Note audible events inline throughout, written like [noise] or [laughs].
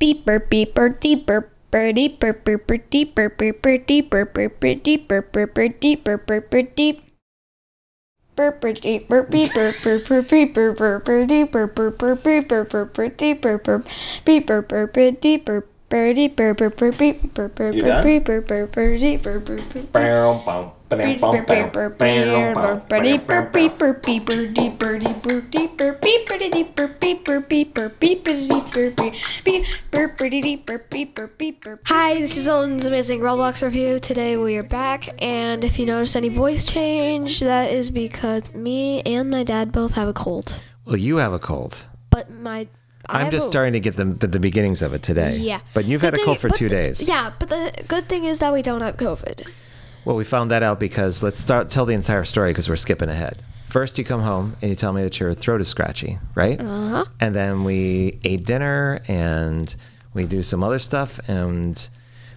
Beeper, beeper, deeper. Birdie, burp, burp, burp, deep, burp, burp, burp, deep, burp, burp, burp, deep, burp, burp, burp, deep, burp, burp, burp, deep. Burp, burp, deep, burp, beep, burp, burp, burp, beep, burp, burp, burp, deep, burp, burp, burp, beep, burp, burp, burp, deep, burp, burp, beep, burp, burp, burp, deep, burp, birdie, burp, burp, burp, beep, burp, burp, You burp, done? beep, burp, burp, burp, deep, burp, burp, burp, beep. Bow, bow, ba-dam, bow, bow, bow, bow, bow, Birdie, bow, burp, bow. beep, burp, beep, birdie, birdie, burp, deep, burp, beep, birdie, deep, burp, beep, burp, beep, burp, beep, birdie, deep, burp, beep, beep, burp, birdie, deep, burp, beep, burp, beep, burp. Hi, this is Alden's Amazing Roblox Review. Today we are back, and if you notice any voice change, that is because me and my dad both have a cold. Well, you have a cold. But my. I I'm just a- starting to get the, the, the beginnings of it today. Yeah. But you've The had a thing- cold for two the- days. Yeah, but the good thing is that we don't have COVID. Well, we found that out because let's start tell the entire story because we're skipping ahead. First, you come home and you tell me that your throat is scratchy, right? Uh huh. And then we ate dinner and we do some other stuff and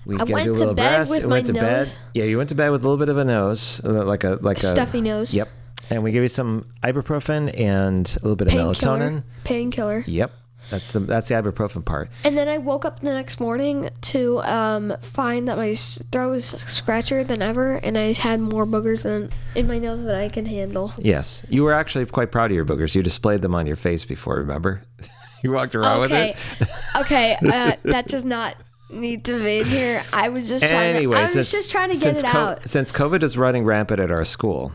we I went do a to little bed rest. with We went to bed. Yeah, you went to bed with a little bit of a nose, uh, like a like a Stuffy nose. Yep. And we give you some ibuprofen and a little bit of Painkiller. melatonin. Painkiller. Yep. That's the that's the ibuprofen part. And then I woke up the next morning to um, find that my throat was scratchier than ever, and I had more boogers than in my nose that I can handle. Yes, you were actually quite proud of your boogers. You displayed them on your face before. Remember? [laughs] you walked around Okay, with it. [laughs] okay, uh, that does not need to be in here. I was just trying. Anyway, to, I was since, just trying to get it co- out. since COVID is running rampant at our school,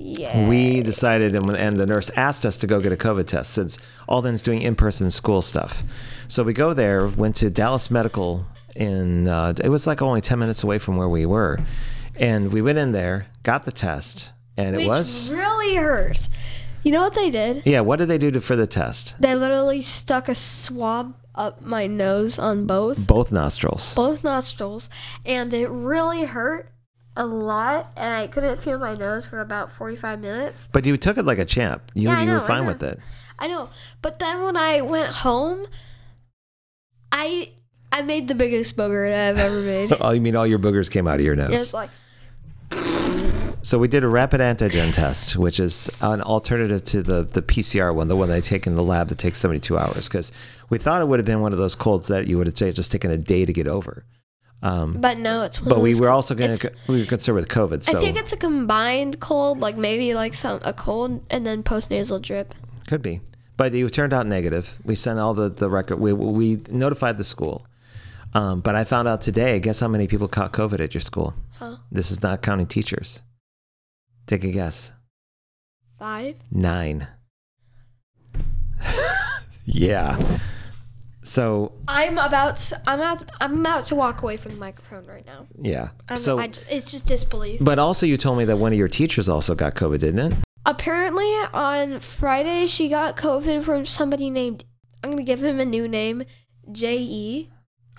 Yeah. we decided, and, and the nurse asked us to go get a COVID test since Alden's doing in-person school stuff. So we go there, went to Dallas Medical in, uh, it was like only 10 minutes away from where we were. And we went in there, got the test, and it was, really hurt. You know what they did? yeah, what did they do to, for the test? They literally stuck a swab up my nose on both Both nostrils. both nostrils, and it really hurt a lot. And I couldn't feel my nose for about forty-five minutes. But you took it like a champ. You, Yeah, you know, were fine with it. I know, but then when I went home, I I made the biggest booger that I've ever made. [laughs] Oh, you mean all your boogers came out of your nose? It's like So we did a rapid antigen test, which is an alternative to the, the PCR one, the one they take in the lab that takes 72 hours, because we thought it would have been one of those colds that you would have just taken a day to get over. Um, But no, it's one but we were also going to we were concerned with COVID, so I think it's a combined cold, like maybe like some a cold and then post nasal drip. could be. But you turned out negative. We sent all the the record. We we notified the school. Um, but I found out today. Guess how many people caught COVID at your school? Huh? This is not counting teachers. Take a guess. Five. Nine. [laughs] yeah. So I'm about to, I'm about I'm about to walk away from the microphone right now. yeah. I'm, so, I, it's just disbelief. but also you told me that one of your teachers also got COVID, didn't it? Apparently on Friday she got COVID from somebody named I'm gonna give him a new name, J E.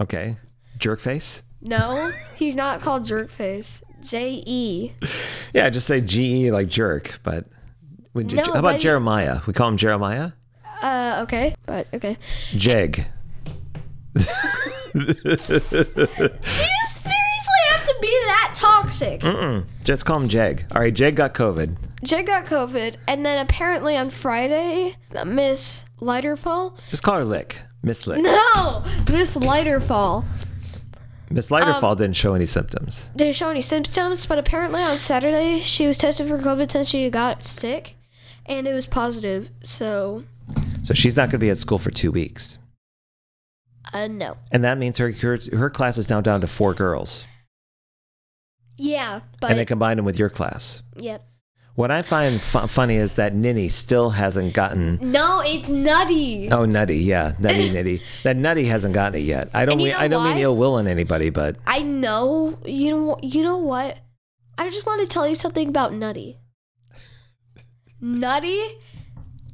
Okay. Jerkface. No, [laughs] he's not called Jerkface. J E. Yeah, just say GE like jerk. But would you, No, how about Jeremiah? We call him Jeremiah. Uh, okay, but okay. Jeg. Do you seriously have to be that toxic? Mm-mm. Just call him Jeg. All right, Jeg got COVID. Jay got COVID, and then apparently on Friday, Miss Lighterfall. Just call her Lick. Miss Lick. No, Miss Lighterfall Miss Um, Lighterfall didn't show any symptoms. didn't show any symptoms, but apparently on Saturday she was tested for COVID since she got sick, and it was positive. So, So she's not going to be at school for two weeks. Uh, no. And that means her, her, her class is now down to four girls. Yeah, but and they combined them with your class. yep. What I find fu- funny is that Ninny still hasn't gotten. No, it's nutty. Oh, Nutty, yeah, Nutty, [laughs] Nitty. That Nutty hasn't gotten it yet. I don't. Mean, I don't mean why? ill will on anybody, but I know. You know. You know what? I just want to tell you something about Nutty. Nutty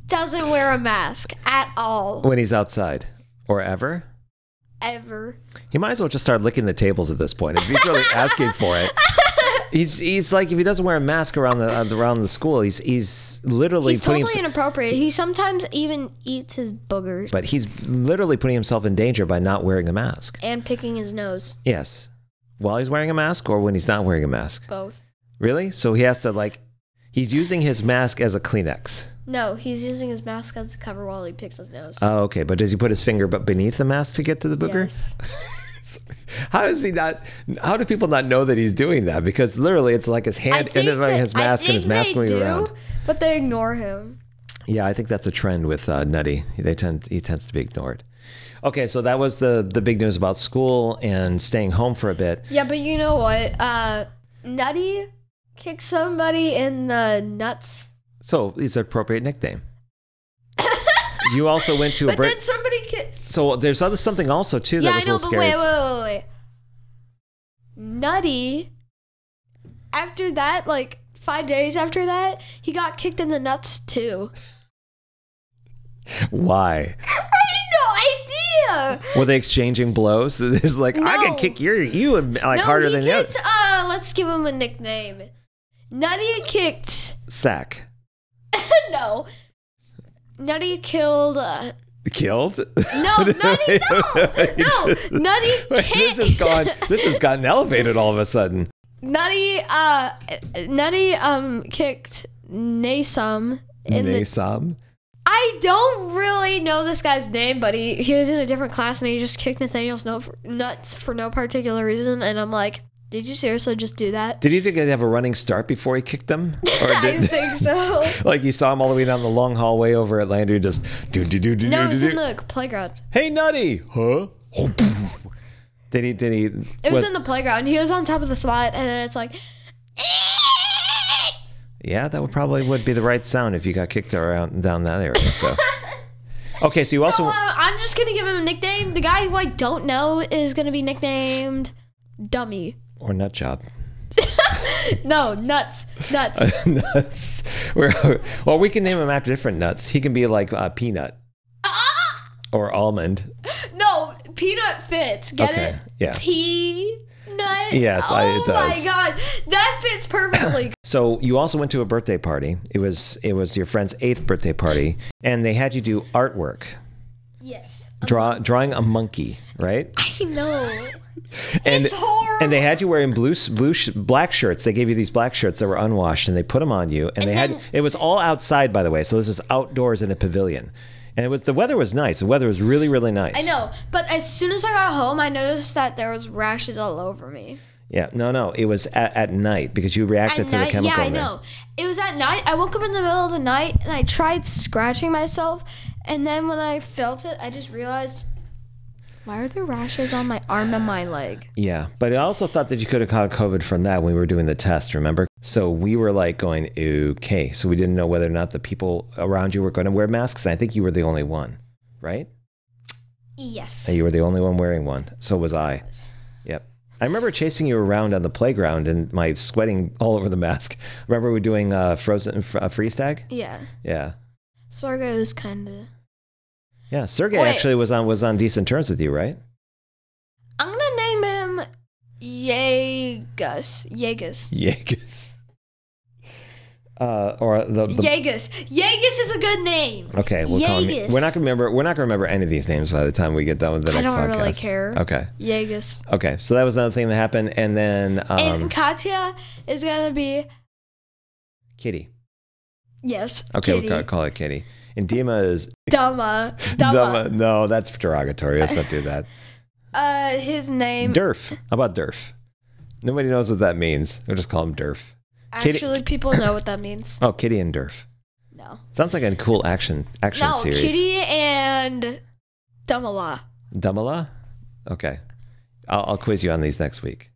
doesn't wear a mask at all, when he's outside or ever, ever. he might as well just start licking the tables at this point. If he's really [laughs] asking for it, he's he's like if he doesn't wear a mask around the uh, around the school, he's he's literally He's totally himself. inappropriate. He sometimes even eats his boogers But he's literally putting himself in danger by not wearing a mask. and picking his nose. Yes, while he's wearing a mask or when he's not wearing a mask. Both. Really? So he has to like, He's using his mask as a Kleenex. No, he's using his mask as a cover while he picks his nose. Oh, okay. But does he put his finger but beneath the mask to get to the booger? Yes. [laughs] How does he not? How do people not know that he's doing that? Because literally, it's like his hand in that- his mask and his mask moving do, around. But they ignore him. Yeah, I think that's a trend with uh, Nutty. They tend he tends to be ignored. Okay, so that was the the big news about school and staying home for a bit. Yeah, but you know what? Uh, Nutty kicked somebody in the nuts. So it's an appropriate nickname. you also went to a [laughs] But break. then somebody kicked. So there's other something also too that Yeah, I was a little but scary. wait, wait, wait. Nutty. After that, like five days after that, he got kicked in the nuts too. Why? [laughs] I had no idea. Were they exchanging blows? [laughs] There's like I can kick your you like no, harder than you. Uh, let's give him a nickname. Nutty kicked. Sack [laughs] no. Nutty killed. Uh, killed. no, [laughs] Nutty. No, no. Nutty [laughs] Wait, kicked. this has gone. This has gotten elevated all of a sudden. Nutty. Uh, Nutty. Um, kicked Nasum in the Nasam. I don't really know this guy's name, but he, he was in a different class and he just kicked Nathaniel's no, nuts for no particular reason. And I'm like, did you seriously just do that? Did he have a running start before he kicked them, [laughs] or I did think [laughs] so. like you saw him all the way down the long hallway over at Landry, just do do do do No, it was in the playground. Hey, Nutty, huh? [laughs] Did he? Did he? It was, in the playground. He was on top of the slide, and then it's like, Yeah, that would probably would be the right sound if you got kicked around down that area. So, okay, so you also uh, I'm just gonna give him a nickname. The guy who I don't know is gonna be nicknamed Dummy. Or nut job. [laughs] No, nuts, nuts. [laughs] nuts. We're, or we can name him after different nuts. He can be like uh, peanut Ah! or almond. no, peanut fits. Get Okay, it? yeah. Peanut. Yes, oh I- it does. Oh my god, that fits perfectly. [coughs] So you also went to a birthday party. It was it was your friend's eighth birthday party, and they had you do artwork, yes, draw drawing a monkey, right? I know. [laughs] And It's horrible. and they had you wearing blue blue sh- black shirts. They gave you these black shirts that were unwashed, and they put them on you. And, they had it was all outside, by the way. So this is outdoors in a pavilion, and it was the weather was nice. The weather was really really nice. I know, but as soon as I got home, I noticed that there was rashes all over me. Yeah, no, no, it was at, at night because you reacted At to night, the chemical. yeah, I there. know. It was at night. I woke up in the middle of the night and I tried scratching myself, and then when I felt it, I just realized, why are there rashes on my arm and my leg? Yeah, but I also thought that you could have caught COVID from that when we were doing the test, remember? So we were like going, okay. So we didn't know whether or not the people around you were going to wear masks. And I think you were the only one, right? Yes. And you were the only one wearing one. So was I. Yep. I remember chasing you around on the playground and my sweating all over the mask. Remember we were doing uh, frozen uh, freeze tag? Yeah. Yeah. Sorgo is kind of. Yeah. Sergey Wait. actually was on was on decent terms with you, right? I'm gonna name him Yegus. Yegus. Yegus. Uh, or the, the Yegus. Yegus is a good name. Okay, we'll call him. Yegus. We're not gonna remember. We're not gonna remember any of these names by the time we get done with the next. I don't podcast. really care. Okay. Yegus. Okay. So that was another thing that happened, and then um, and Katya is gonna be Kitty. yes. Okay, Kitty. we'll call, call it Kitty. And Dima is Dumma. Dumma. Duma. No, that's derogatory. Let's not do that. Uh, his name. Durf. How about Durf? Nobody knows what that means. We'll just call him Durf. Kitty- Actually, people know what that means. Oh, Kitty and Durf. No. Sounds like a cool action action No, series. Kitty and Dumala. Dumala? Okay. I'll, I'll quiz you on these next week.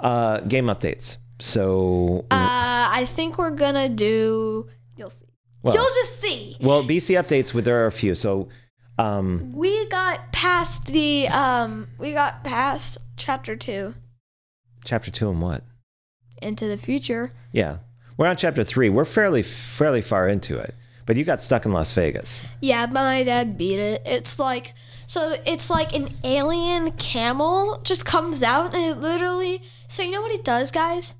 Uh, game updates. So, Uh, I think we're gonna do. You'll see. Well- You'll just see. well, BC updates. With there are a few. So, um, We got past the um. We got past chapter two chapter two and what? into the future. Yeah, we're on chapter three. We're fairly fairly far into it, but you got stuck in Las Vegas. Yeah, but my dad beat it. It's like so it's like an alien camel just comes out and it literally so you know what it does, guys?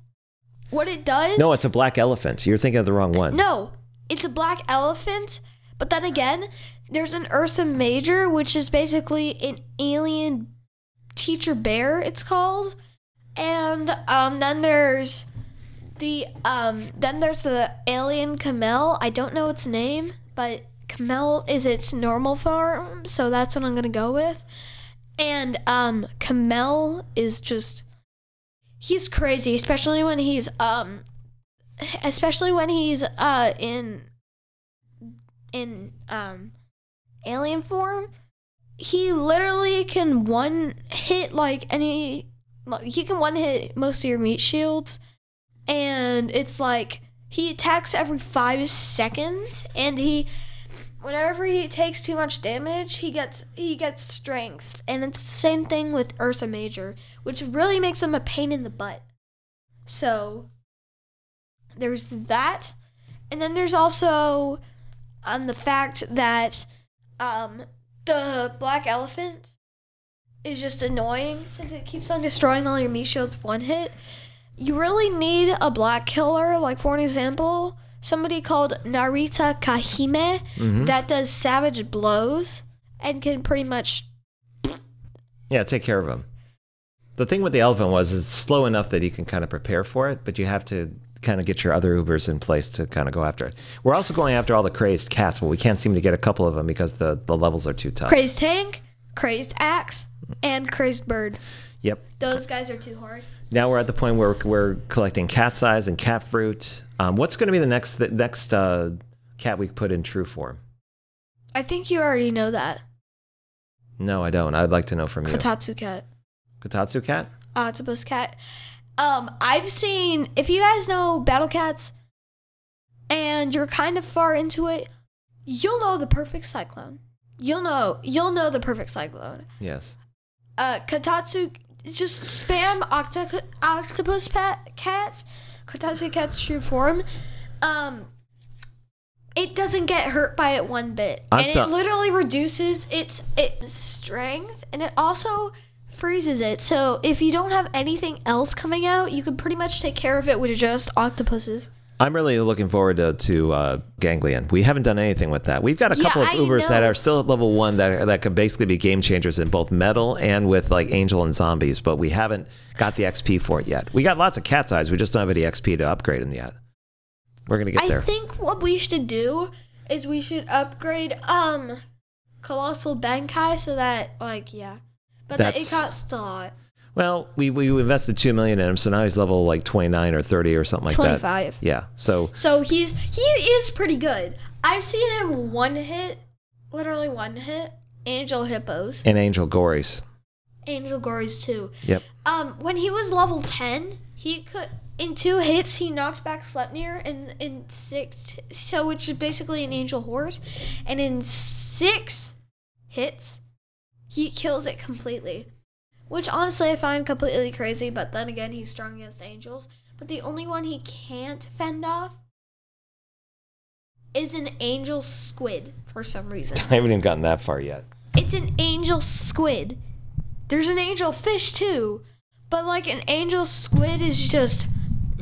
What it does? No, it's a black elephant. You're thinking of the wrong one. No, it's a black elephant. But then again, there's an Ursa Major, which is basically an alien teacher bear. It's called, and um, then there's The um then there's the alien Camel. I don't know its name, but Camel is its normal form, so that's what I'm gonna go with. And um Camel is just he's crazy, especially when he's um especially when he's uh in in um alien form. He literally can one hit like any he can one hit most of your meat shields and it's like he attacks every five seconds and he whenever he takes too much damage he gets he gets strength and it's the same thing with ursa major which really makes him a pain in the butt so there's that and then there's also um the fact that um the black elephant is just annoying since it keeps on destroying all your meat shields one hit. You really need a black killer, like for an example, somebody called Narita Kahime Mm-hmm. that does savage blows and can pretty much Yeah, take care of him. The thing with the elephant was it's slow enough that you can kind of prepare for it, but you have to kind of get your other Ubers in place to kind of go after it. We're also going after all the crazed cats, but we can't seem to get a couple of them because the, the levels are too tough. crazed tank, crazed axe, and crazed bird. Yep. Those guys are too hard. Now we're at the point where we're collecting cat's eyes and cat fruit. Um, what's going to be the next the next uh, cat we put in true form? I think you already know that. No, I don't. I'd like to know from you. Kotatsu cat. Kotatsu cat? octopus cat. Um, I've seen if you guys know battle cats and you're kind of far into it, you'll know the perfect cyclone. You'll know you'll know the perfect cyclone. Yes. Uh, Kotatsu just spam octo- octopus pat- cats. Kotatsu cat's true form. Um, it doesn't get hurt by it one bit, I'm and still- it literally reduces its its strength, and it also freezes it. So if you don't have anything else coming out, you can pretty much take care of it with just octopuses. I'm really looking forward to, to uh, Ganglion. We haven't done anything with that. We've got a Yeah, couple of Ubers that are still at level one that that could basically be game changers in both metal and with like Angel and Zombies, but we haven't got the XP for it yet. We got lots of cat's eyes. We just don't have any XP to upgrade them yet. We're gonna get I there. I think what we should do is we should upgrade um colossal Bankai so that like yeah, but That's- costs a lot. well, we we invested two million in him, so now he's level like 29 or 30 or something like that. 25. Yeah. So So he's he is pretty good. I've seen him one hit, literally one hit. Angel hippos, and Angel Gories. Angel gories too. Yep. Um, when he was level ten, he could in two hits he knocked back Sleipnir, and in six, so which is basically an Angel horse, and in six hits, he kills it completely. Which honestly I find completely crazy, but then again he's strong against angels. But the only one he can't fend off is an angel squid for some reason. [laughs] I haven't even gotten that far yet. It's an angel squid. There's an angel fish too, but like an angel squid is just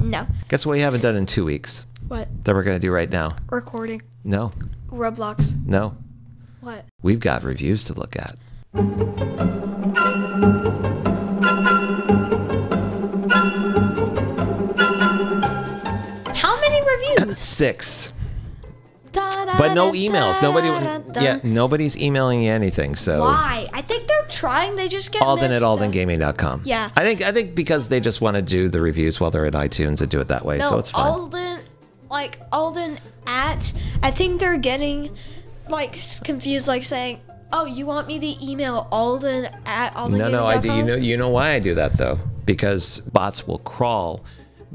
no. Guess what we haven't done in two weeks What? that we're gonna do right now? Recording. No, Roblox. no. What? We've got reviews to look at. How many reviews? [laughs] Six. But no emails. Nobody. Yeah, nobody's emailing you anything. So Why? I think they're trying. They just get Alden at missed. aldengaming.com. Yeah. I think I think because they just want to do the reviews while they're at iTunes and do it that way, No, so it's fine. Alden, like Alden at. I think they're getting like confused, like saying, "Oh, you want me to email Alden at Alden?" no, no, I do. You know, you know why I do that though? Because bots will crawl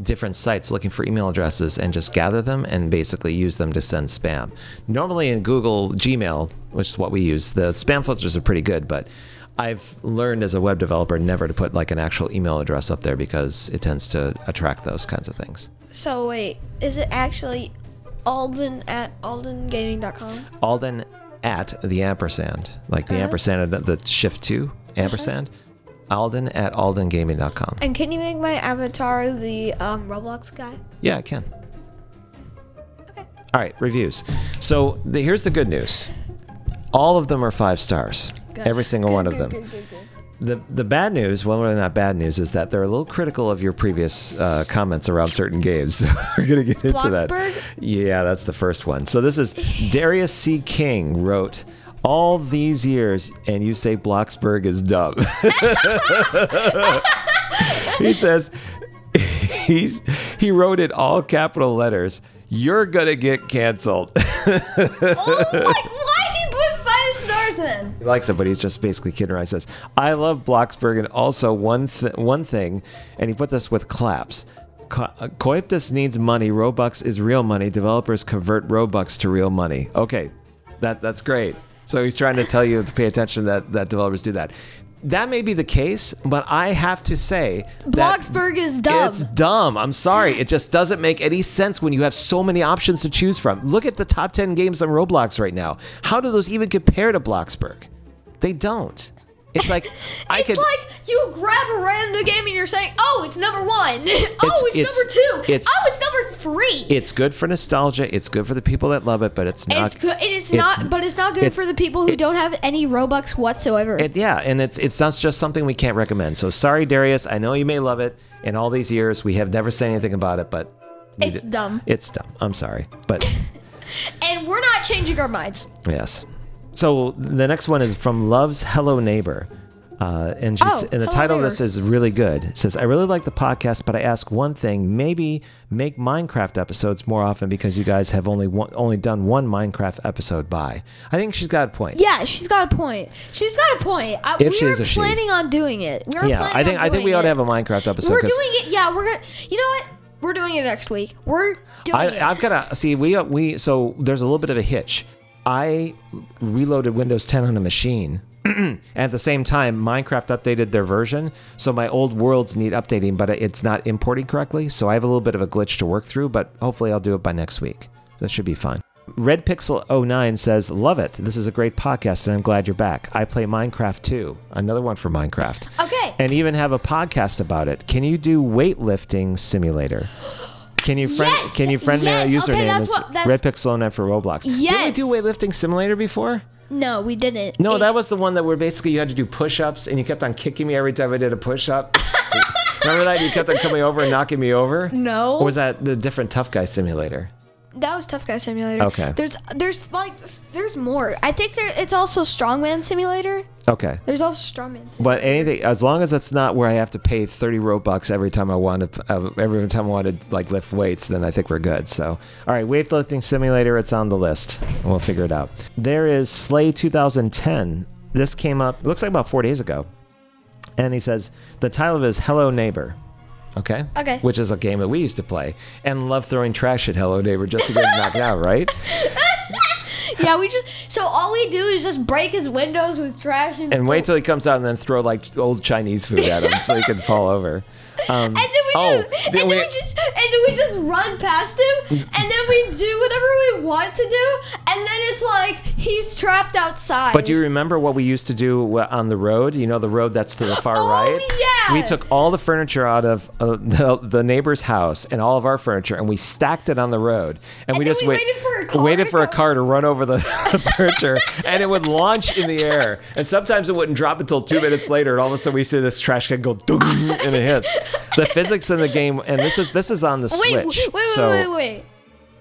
different sites looking for email addresses and just gather them and basically use them to send spam. Normally in Google Gmail, which is what we use, the spam filters are pretty good, but I've learned as a web developer never to put like an actual email address up there because it tends to attract those kinds of things. So wait, is it actually Alden at aldengaming.com? Alden at the ampersand, like the Uh-huh. ampersand, the, the shift two ampersand. Alden at aldengaming.com. And can you make my avatar the um, Roblox guy? Yeah, I can. Okay. All right, reviews. So the, here's the good news. All of them are five stars. Good. Every single Good, one of good, them. The the bad news, well, really not bad news, is that they're a little critical of your previous uh, comments around certain games. [laughs] So we're gonna get into that. Yeah, that's the first one. So this is Darius C. King wrote. All these years, and you say Bloxburg is dumb. [laughs] he says [laughs] he's he wrote in all capital letters. You're gonna get canceled. oh my, why he put He likes it, but he's just basically kidding around. Says, "I love Bloxburg, and also one th- one thing," and he put this with claps. Co- uh, Coiptus needs money. Robux is real money. Developers convert Robux to real money. Okay, that that's great. So he's trying to tell you to pay attention that that developers do that. That may be the case, but I have to say Bloxburg is dumb. it's dumb. I'm sorry. It just doesn't make any sense when you have so many options to choose from. Look at the top 10 games on Roblox right now. How do those even compare to Bloxburg? They don't. It's like I it's could like you grab a random game and you're saying, "Oh, it's number one. [laughs] oh, it's, it's- number two. it's- oh, it's number three. it's good for nostalgia. It's good for the people that love it, but it's not it's good. It's, it's- not, but it's not good it's- for the people who it- don't have any Robux whatsoever. It, yeah, and it's it's not just something we can't recommend. So sorry, Darius. I know you may love it. In all these years, we have never said anything about it, but It's did- dumb. It's dumb. I'm sorry, but [laughs] and we're not changing our minds. Yes. So the next one is from Love's Hello Neighbor. Uh, and, she's, Oh, and the title of this is really good. It says, I really like the podcast, but I ask one thing maybe make Minecraft episodes more often because you guys have only one, only done one Minecraft episode by. I think she's got a point. Yeah, she's got a point. She's got a point. I, If we were is she. planning on doing it. We Yeah, planning I think I think we ought to have a Minecraft episode. We're doing it. Yeah, we're gonna. You know what? We're doing it next week. We're doing I, it. I've got to see. We we so there's a little bit of a hitch. I reloaded Windows 10 on a machine. [clears throat] and at the same time, Minecraft updated their version, so my old worlds need updating, but it's not importing correctly. So I have a little bit of a glitch to work through, but hopefully I'll do it by next week. That should be fine. Red Pixel 09 says, "Love it. This is a great podcast, and I'm glad you're back. I play Minecraft too. Another one for Minecraft. Okay. And even have a podcast about it. Can you do weightlifting simulator? [gasps] [gasps] [gasps] Can you friend? Yes! Can you friend Yes! me a Okay, username? that's is what- that's- Red Pixel 09 for Roblox. Did we Yes! do weightlifting simulator before? no, we didn't. No, that It's- was the one that where basically you had to do push-ups, and you kept on kicking me every time I did a push-up. [laughs] Remember that? You kept on coming over and knocking me over. No. Or was that the different tough guy simulator? That was Tough Guy Simulator. Okay. There's there's like there's more. I think there it's also Strongman Simulator. Okay. There's also Strongman. Simulator. But anything, as long as it's not where I have to pay thirty robux every time I want to, uh, every time I want to like lift weights, then I think we're good. So, all right, weightlifting simulator, it's on the list. and We'll figure it out. There is Slay 2010. This came up. Looks like about four days ago, and he says the title of it is Hello Neighbor. Okay. Okay. Which is a game that we used to play and love throwing trash at Hello Neighbor just to get him knocked out, right? [laughs] yeah, we just so all we do is just break his windows with trash and, And wait till he comes out and then throw like old Chinese food at him so he can fall over. Um, And then we oh, just, and then then we- we, just, and then we just run past him, and then we do whatever we want to do, and then it's like he's trapped outside. But do you remember what we used to do on the road? You know, the road that's to the far Oh, right? yeah. We took all the furniture out of uh, the, the neighbor's house and all of our furniture and we stacked it on the road. And, we then just we wait- waited for a car waited to for a car to run over the [laughs] furniture and it would launch in the air. And sometimes it wouldn't drop until two minutes later. And all of a sudden we see this trash can go dung, and it hits. The physics in the game, and this is this is on the wait, Switch. wait, wait, so, wait, wait.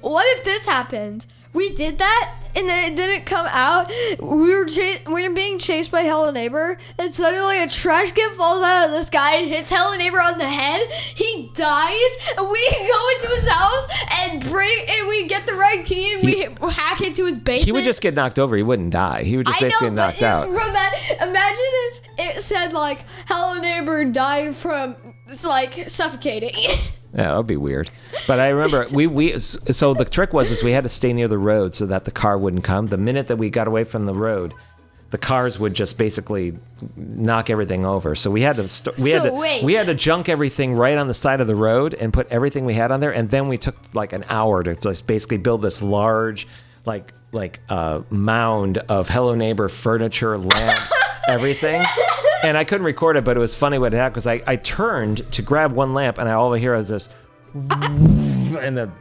What if this happened? We did that, and then it didn't come out. We were chas- we were being chased by Hello Neighbor, and suddenly a trash can falls out of the sky and hits Hello Neighbor on the head. He dies, and we [laughs] go into his house and bring, and we get the right key, and we hack into his basement. He would just get knocked over. He wouldn't die. He would just I basically know, get knocked out. From that, imagine if it said like "Hello Neighbor died from like suffocating." [laughs] Yeah, that would be weird. But I remember we we so the trick was is we had to stay near the road so that the car wouldn't come. The minute that we got away from the road, the cars would just basically knock everything over. So we had to st- we had to wait. we had to junk everything right on the side of the road and put everything we had on there. And then we took like an hour to just basically build this large like like uh, mound of Hello Neighbor furniture, lamps, everything. And I couldn't record it, but it was funny what happened because I, I turned to grab one lamp and I all I hear is this [laughs] and then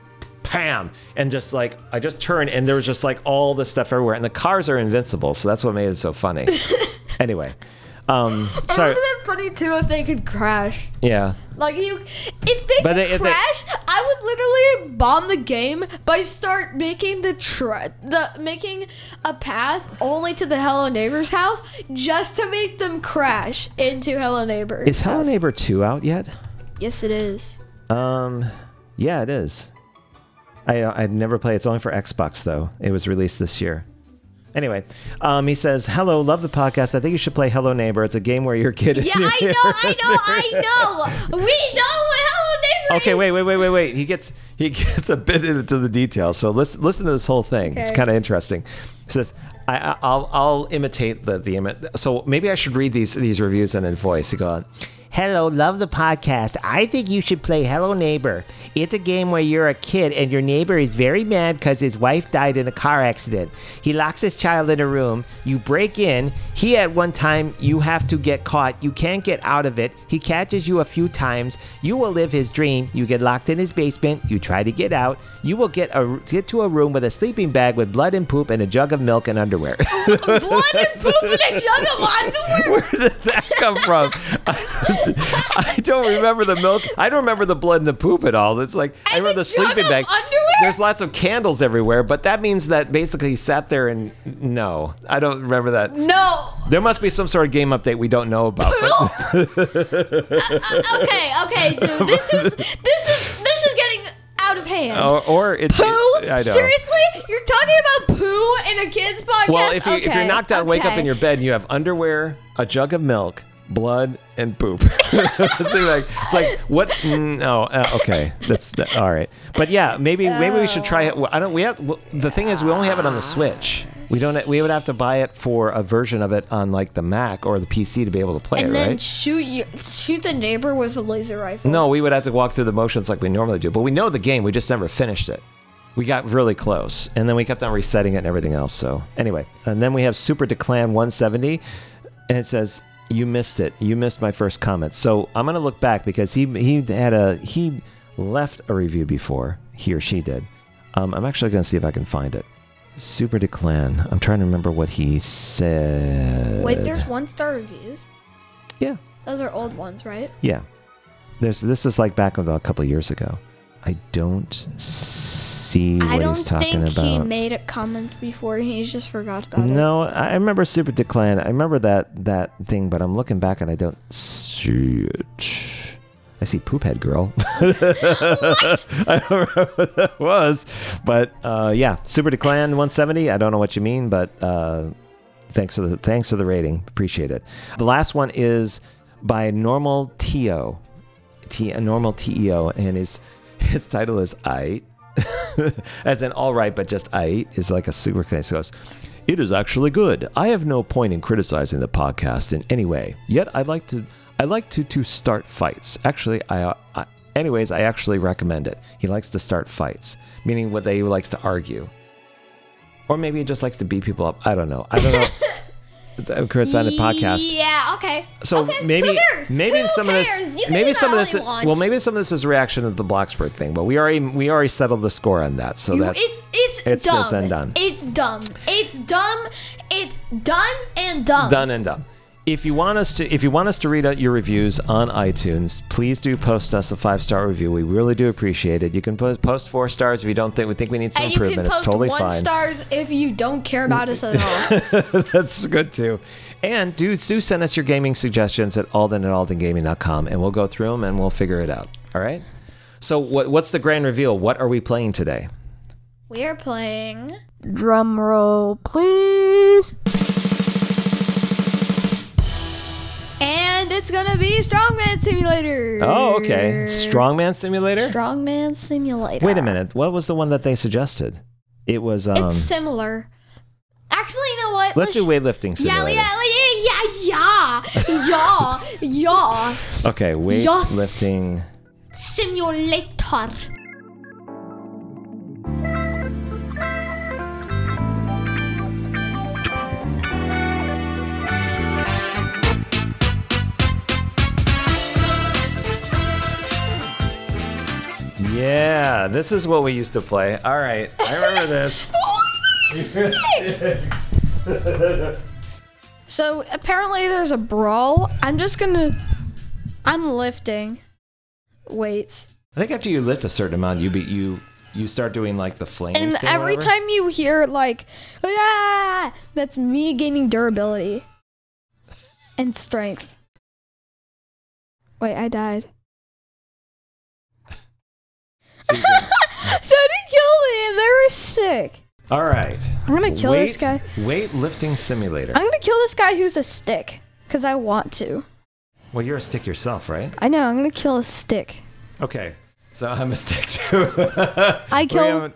pam and just like i just turned and there was just like all this stuff everywhere and the cars are invincible so that's what made it so funny [laughs] anyway Um, It would have been funny too if they could crash. Yeah. Like you, if they But could they- if they- crash, I would literally bomb the game by start making the tra- the making a path only to the Hello Neighbors house just to make them crash into Hello Neighbor. Is Hello house. Neighbor 2 out yet? Yes, it is. Um, yeah, it is. I uh, I'd never played. It's only for Xbox though. It was released this year. Anyway, um, he says, "Hello, love the podcast. I think you should play Hello Neighbor. It's a game where you're a kid." Yeah, I know, I know, I know. We know what Hello Neighbor Okay, is. wait, wait, wait, wait, wait. He gets he gets a bit into the details. So listen, listen to this whole thing. It's kind of interesting. He says, I, I, "I'll I'll imitate the the imi- so maybe I should read these these reviews in a voice." He goes. on. Hello, love the podcast. I think you should play Hello Neighbor. It's a game where you're a kid and your neighbor is very mad because his wife died in a car accident. He locks his child in a room. You break in. He at one time you have to get caught. You can't get out of it. He catches you a few times. You will live his dream. You get locked in his basement. You try to get out. You will get a get to a room with a sleeping bag with blood and poop and a jug of milk and underwear. [laughs] Blood and poop in a jug of underwear. Where did that come from? [laughs] I don't remember the milk. I don't remember the blood and the poop at all. It's like I remember the sleeping bag. underwear? There's lots of candles everywhere, but that means that basically he sat there and no, I don't remember that. No. There must be some sort of game update we don't know about. but- [laughs] Okay, okay, dude. [laughs] This is this is this is getting out of hand. or, or it's poo? I know. Seriously? You're talking about poo in a kid's podcast? Well, if you if you're Okay, knocked out, wake up in your bed and you have underwear, a jug of milk, blood, and poop. [laughs] it's like it's like what? mm, No, uh, okay, that's that, all right. But yeah, maybe maybe we should try it. I don't. We have the thing is we only have it on the Switch. We don't. We would have to buy it for a version of it on like the Mac or the PC to be able to play and it, then right? shoot you, shoot the neighbor with a laser rifle. No, we would have to walk through the motions like we normally do. But we know the game. We just never finished it. We got really close, and then we kept on resetting it and everything else. So anyway, and then we have Super Declan 170, and it says you missed it. You missed my first comment. So I'm gonna look back because he he had a he left a review before he or she did. Um, I'm actually gonna see if I can find it. Super Declan. I'm trying to remember what he said. Wait, there's one star reviews. Yeah. Those are old ones, right? Yeah. There's this is like back a couple years ago. I don't see what I don't think he made a comment before. He just forgot about it. no, I remember Super Declan. I remember that that thing, but I'm looking back and I don't see it. I see Poophead Girl. [laughs] [laughs] I don't remember what that was, but uh, yeah, Super Declan 170. I don't know what you mean, but uh, thanks for the thanks for the rating. Appreciate it. The last one is by Normal Teo, T Normal Teo, and his [laughs] his title is I, [laughs] as in all right, but just I is like a super case goes. It is actually good. I have no point in criticizing the podcast in any way. Yet I'd like to I like to to start fights. Actually, I, uh, I anyways I actually recommend it. He likes to start fights, meaning what he likes to argue. Or maybe he just likes to beat people up. I don't know. I don't know. [laughs] It's uh, Chris on the podcast. Yeah. Okay. So Okay, maybe cares? maybe Who some of this? Maybe some of this well maybe some of this is reaction to the Bloxburg thing, but we already we already settled the score on that. So You- that's it's it's, it's dumb. this and done. It's dumb. It's dumb. It's done and dumb. done and done. If you want us to if you want us to read out your reviews on iTunes, please do post us a five star review. We really do appreciate it. You can post, post four stars if you don't think we think we need some And you can improvement. post it's totally one fine. stars if you don't care about us at all. [laughs] That's good too. And do do send us your gaming suggestions at alden at aldengaming.com and we'll go through them and we'll figure it out. All right? So what what's the grand reveal? What are we playing today? we are playing. Drum roll, please. It's gonna be Strongman Simulator. Oh, okay. Strongman Simulator? Strongman Simulator. Wait a minute. What was the one that they suggested? It was um It's similar. Actually, you know what? let's do weightlifting simulator. Yeah, simulator. yeah, yeah, yeah, yeah, [laughs] yeah. Okay, weightlifting. Simulator. Yeah, this is what we used to play. All right, I remember this. [laughs] So apparently there's a brawl. I'm just gonna. I'm lifting weights. I think after you lift a certain amount, you be you you start doing like the flames. And thing every whatever. time you hear like, ah, that's me gaining durability and strength. Wait, I died. So you can- So did kill me. They were sick. All right. I'm gonna kill weight, this guy. Weightlifting simulator. I'm gonna kill this guy who's a stick because I want to. Well, you're a stick yourself, right? I know. I'm gonna kill a stick. Okay. So I'm a stick too. [laughs] I We kill. haven't-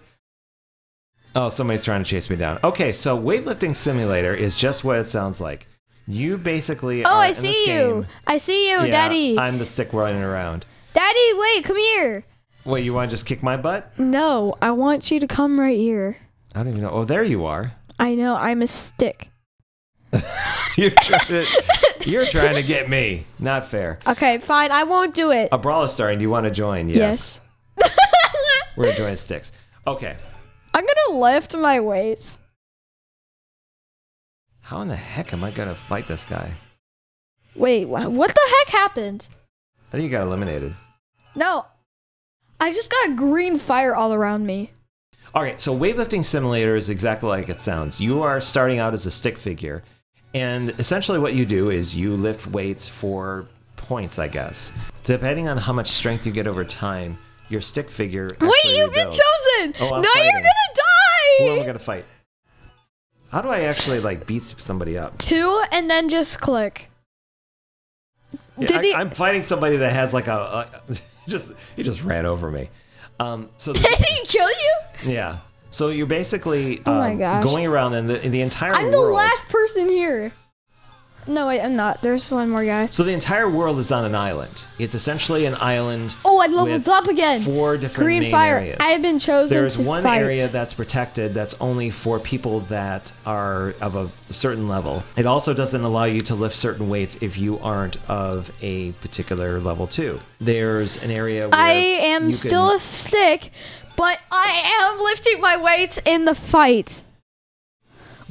Oh, somebody's trying to chase me down. Okay, so weightlifting simulator is just what it sounds like. You basically. Oh, are I in this see you. game- I see you, Yeah, Daddy. I'm the stick running around. Daddy, wait, come here. Wait, you want to just kick my butt? No, I want you to come right here. I don't even know. Oh, there you are. I know. I'm a stick. [laughs] You're trying to, you're trying to get me. Not fair. Okay, fine. I won't do it. A brawl is starting. Do you want to join? Yes. [laughs] We're gonna join sticks. Okay. I'm gonna lift my weights. How in the heck am I gonna fight this guy? Wait, wha- what the heck happened? I think you got eliminated. No, I just got green fire all around me. All right, so weightlifting simulator is exactly like it sounds. You are starting out as a stick figure, and essentially what you do is you lift weights for points, I guess. Depending on how much strength you get over time, your stick figure. Wait, you've been chosen. Oh, I'm now fighting. you're gonna die. Who am I gonna fight? How do I actually like beat somebody up? Two, and then just click. Yeah, I? I'm fighting somebody that has like a, a [laughs] just he just ran over me. Um, so the- [laughs] Did he kill you? yeah, so you're basically Oh my um, gosh. going around in the in the entire I'm the last person here. No, wait, I'm not. There's one more guy. So the entire world is on an island. It's essentially an island. Oh, I leveled with up again. Four different Green main fire. areas. I have been chosen There's to one fight. area that's protected that's only for people that are of a certain level. It also doesn't allow you to lift certain weights if you aren't of a particular level too. There's an area where I am you still can- a stick, but I am lifting my weights in the fight.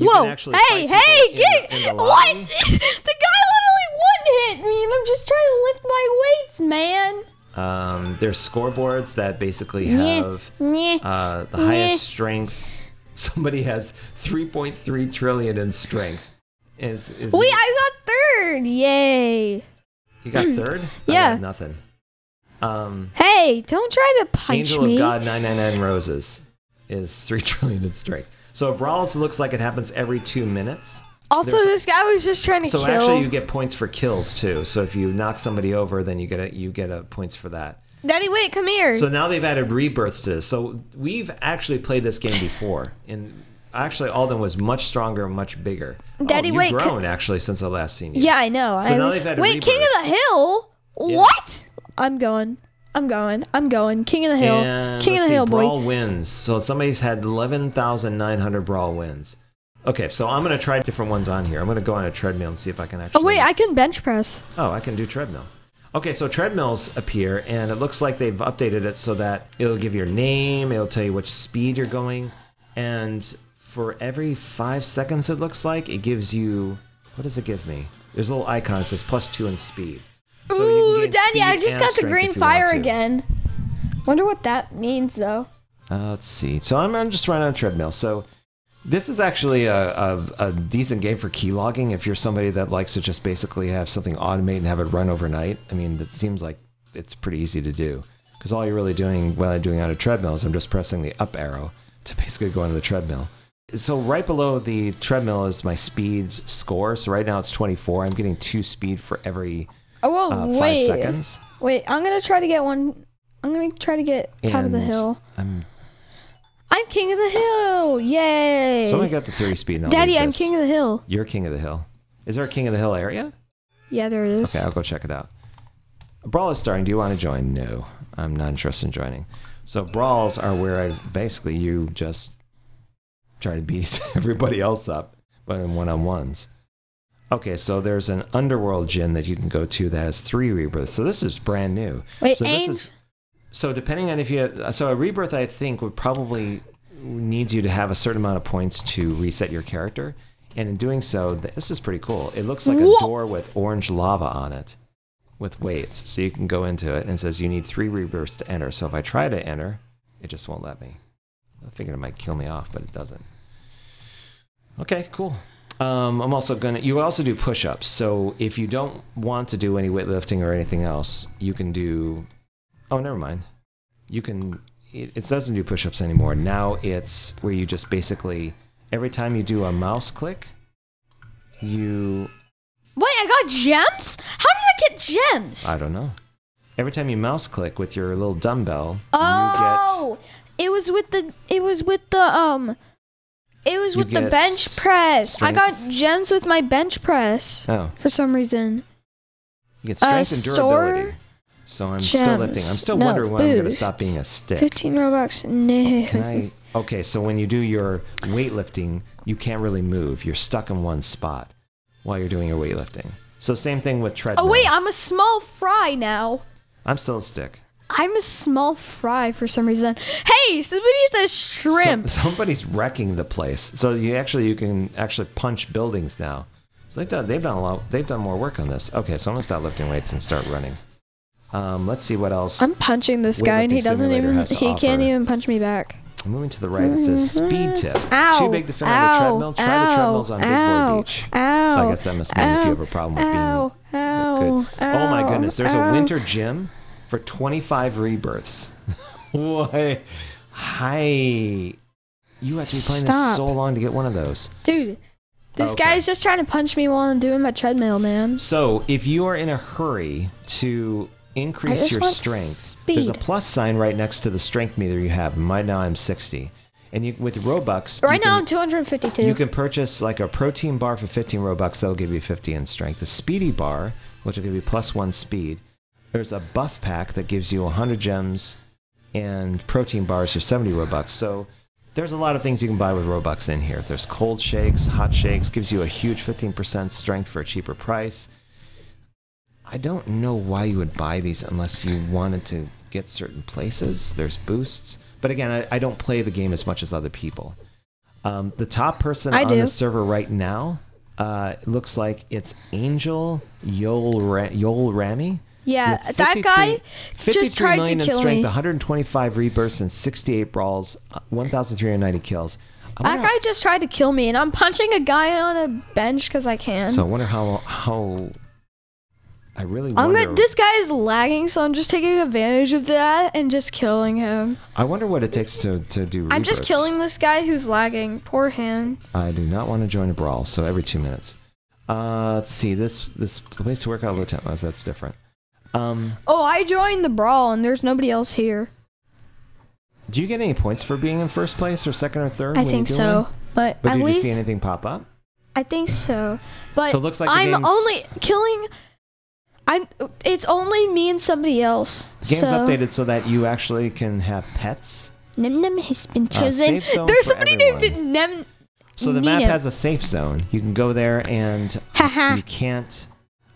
You Whoa! Hey, hey, in get the- in the [laughs] what? [laughs] the guy literally one hit me, and I'm just trying to lift my weights, man. Um, there's scoreboards that basically have uh, the highest strength. [laughs] Somebody has 3.3 trillion in strength. Is is Wait, I got third! Yay! you got [clears throat] third? I Yeah. nothing. Um, Hey, don't try to punch Angel me. of God 999 Roses is 3 trillion in strength. So brawls looks like it happens every two minutes. also, there's- this guy was just trying to So kill. actually, you get points for kills too. So if you knock somebody over, then you get a, you get a points for that. Daddy, wait, come here. So now they've added rebirths to this. So we've actually played this game before, and actually Alden was much stronger, much bigger. Oh, Daddy, oh, you've wait, grown actually since I last seen you. yeah, I know. So I now was, they've added wait, King of the rebirths. Hill? Yeah. What? I'm going. I'm going. I'm going. King of the Hill. And King of the see, Hill, boy. brawl wins. So somebody's had eleven thousand nine hundred brawl wins. Okay, so I'm gonna try different ones on here. I'm gonna go on a treadmill and see if I can oh, actually. Oh wait, I can bench press. Oh, I can do treadmill. Okay, so treadmills appear, and it looks like they've updated it so that it'll give your name, it'll tell you which speed you're going, and for every five seconds, it looks like it gives you. What does it give me? There's a little icon that says plus two in speed. So Ooh, Daddy, I just got the green if you want fire again. Wonder what that means though. Uh, let's see. So I'm, I'm just running on a treadmill. So this is actually a, a, a decent game for keylogging if you're somebody that likes to just basically have something automate and have it run overnight. I mean, it seems like it's pretty easy to do because all you're really doing while I'm doing on a treadmill is I'm just pressing the up arrow to [laughs] basically go into the treadmill. So right below the treadmill is my speed score. So right now it's 24. I'm getting two speed for every Oh whoa, uh, five wait, seconds. wait. I'm gonna try to get one. I'm gonna try to get top of the And hill. I'm I'm king of the hill! Yay! so I got to 30 speed now. Daddy, I'm king of the hill. You're king of the hill. Is there a king of the hill area? Yeah, there it is. Okay, I'll go check it out. Brawl is starting. Do you want to join? No, I'm not interested in joining. So brawls are where I basically you just try to beat [laughs] everybody else up, but in one-on-ones. Okay, so there's an underworld gym that you can go to that has three rebirths. So this is brand new. Wait, so this is so depending on if you so a rebirth I think would probably needs you to have a certain amount of points to reset your character. And in doing so, this is pretty cool. It looks like a Whoa. door with orange lava on it with weights. So you can go into it and it says you need three rebirths to enter. So if I try to enter, it just won't let me. I figured it might kill me off, but it doesn't. Okay, cool. Um, I'm also gonna. You also do push-ups. So if you don't want to do any weightlifting or anything else, you can do. Oh, never mind. You can. It, it doesn't do push-ups anymore. Now it's where you just basically every time you do a mouse click, you. Wait, I got gems? How did I get gems? I don't know. Every time you mouse click with your little dumbbell, oh, it was with the it was with the um it was You with the bench press. I got gems with my bench press. Oh, for some reason. you get strength and durability. So I'm still lifting. I'm still No, wondering when I'm going to stop being a stick. 15 Robux. Oh, no. Can I? Okay, so when you do your weightlifting, you can't really move. You're stuck in one spot while you're doing your weightlifting. So same thing with treadmill. Oh wait, I'm a small fry now. I'm still a stick. I'm a small fry for some reason. Hey, somebody says shrimp. So- somebody's wrecking the place. So you actually you can actually punch buildings now. So they've done they've done a lot. They've done more work on this. Okay, so I'm gonna stop lifting weights and start running. Um, let's see what else. I'm punching this guy and he doesn't even he can't even punch me back. I'm moving to the right, it says speed tip. Ow, Too big to fit on the treadmill. Try the treadmills on Big Boy Beach. Ow, So I guess that must mean if you have a problem with being ow, ow, Good. oh my goodness, there's ow. a winter gym for 25 rebirths. [laughs] Why? Hi. You have to be playing this Stop. so long to get one of those. Dude, this Okay. guy's just trying to punch me while I'm doing my treadmill, man. So, if you are in a hurry to I increase just your want strength, there's a speed. plus sign right next to the strength meter you have. Right now, I'm 60. And you, with Robux, Right you now can- I'm 252. You can purchase like a protein bar for 15 Robux. That'll give you 50 in strength. A speedy bar, which will give you plus one speed. There's a buff pack that gives you 100 gems and protein bars for 70 Robux. So there's a lot of things you can buy with Robux in here. There's cold shakes, hot shakes, gives you a huge 15% strength for a cheaper price. I don't know why you would buy these unless you wanted to get certain places. There's boosts. But again, I, I don't play the game as much as other people. Um, the top person I on do. the server right now uh, looks like it's Angel Yol, Ra- Yol Rami. Yeah, that guy just tried to in kill strength, me. 125 rebirths, and 68 brawls, uh, 1,390 kills. I That wonder- guy just tried to kill me, and I'm punching a guy on a bench because I can. so I wonder how how. I really I'm wonder. gonna, this guy is lagging, so I'm just taking advantage of that and just killing him. I wonder what it takes to to do. I'm just rebirths. killing this guy who's lagging. Poor him. I do not want to join a brawl, so every two minutes. Uh, let's see. This this the place to work out low temp. That's different. Um, Oh, I joined the brawl, and there's nobody else here. do you get any points for being in first place or second or third? I think so, but, But at did you see anything pop up? I think so. But So it looks like I'm only killing. I'm. It's only me and somebody else. The game's so. updated so that you actually can have pets. Nim Nim has been Uh, chosen. zone There's somebody named Nem. So the map has a safe zone. You can go there and you can't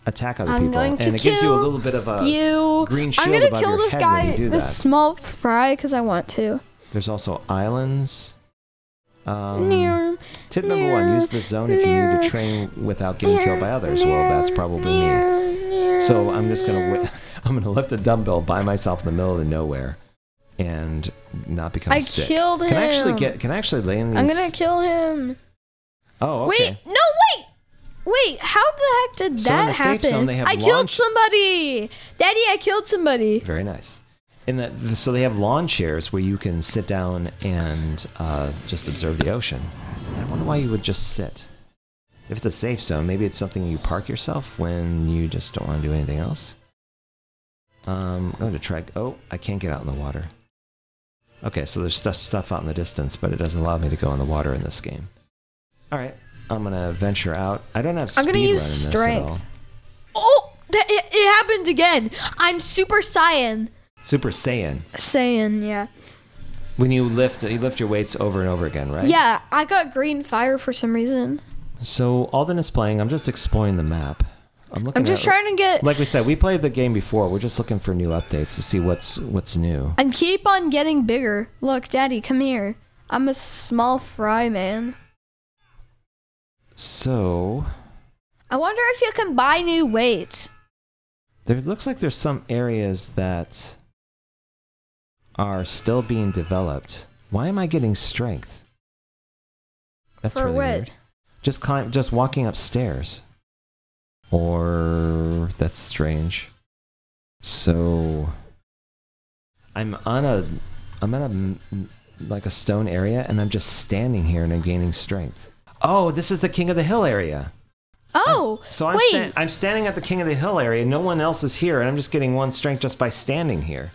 attack other I'm people, going and it gives you a kill little bit of a. you. green I'm shield gonna above kill your this head when guy, you do this that. small fry, because I want to. There's also islands. Um, Near, Tip number one: Near, use the zone if you need near, to train without getting killed by others. Well, that's probably me. So I'm just gonna wi- [laughs] I'm gonna lift a dumbbell by myself in the middle of nowhere, and not become I a stick. killed Can I actually him. get? Can I actually land these? I'm gonna kill him. Oh, okay. Wait, no, wait, wait. How the heck did So that happen? zone, they have I killed somebody, Daddy. I killed somebody. Very nice. And that, so they have lawn chairs where you can sit down and uh, just observe the ocean. I wonder why you would just sit. If it's a safe zone, maybe it's something you park yourself when you just don't want to do anything else. Um, I'm going to try. Oh, I can't get out in the water. Okay, so there's stuff stuff out in the distance, but it doesn't allow me to go in the water in this game. All right, I'm gonna venture out. I don't have. Strength. I'm gonna use run in this at strength. Oh, that, it, it happened again. I'm Super Saiyan. Super Saiyan. Saiyan, yeah. When you lift, you lift your weights over and over again, right? Yeah, I got green fire for some reason. So Alden is playing. I'm just exploring the map. I'm looking. I'm just at, trying to get. Like we said, we played the game before. We're just looking for new updates to see what's what's new. And keep on getting bigger. Look, Daddy, come here. I'm a small fry man. So I wonder if you can buy new weights. there looks like there's some areas that are still being developed. Why am I getting strength? That's For really what? weird. Just climb, just walking upstairs. Or that's strange. So I'm on a, I'm on a like a stone area, and I'm just standing here, and I'm gaining strength. Oh, this is the King of the Hill area. Oh, So I'm wait. sta- I'm standing at the King of the Hill area. No one else is here, and I'm just getting one strength just by standing here.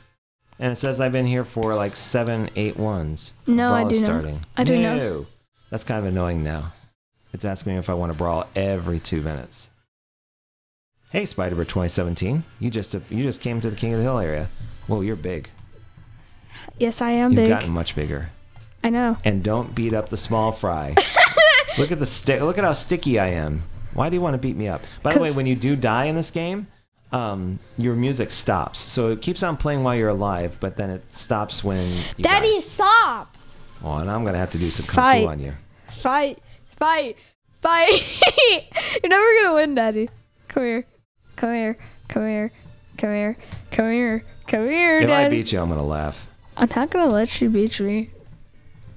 And it says I've been here for like seven, eight ones. No, I Brawl do know. I do no. know. That's kind of annoying now. It's asking me if I want to brawl every two minutes. Hey, Spiderbird 2017, you just you just came to the King of the Hill area. Whoa, you're big. yes, I am big. You've gotten much bigger. I know. And don't beat up the small fry. [laughs] look at the stick. Look at how sticky I am. Why do you want to beat me up? By the way, when you do die in this game, um, your music stops. So it keeps on playing while you're alive, but then it stops when you Daddy, Die. stop! Oh, and I'm gonna have to do some kung Fight. fu on you. Fight, fight, fight! [laughs] You're never gonna win, Daddy. Come here, come here, come here, come here, come here, come here, If I beat you, I'm gonna laugh. I'm not gonna let you beat me.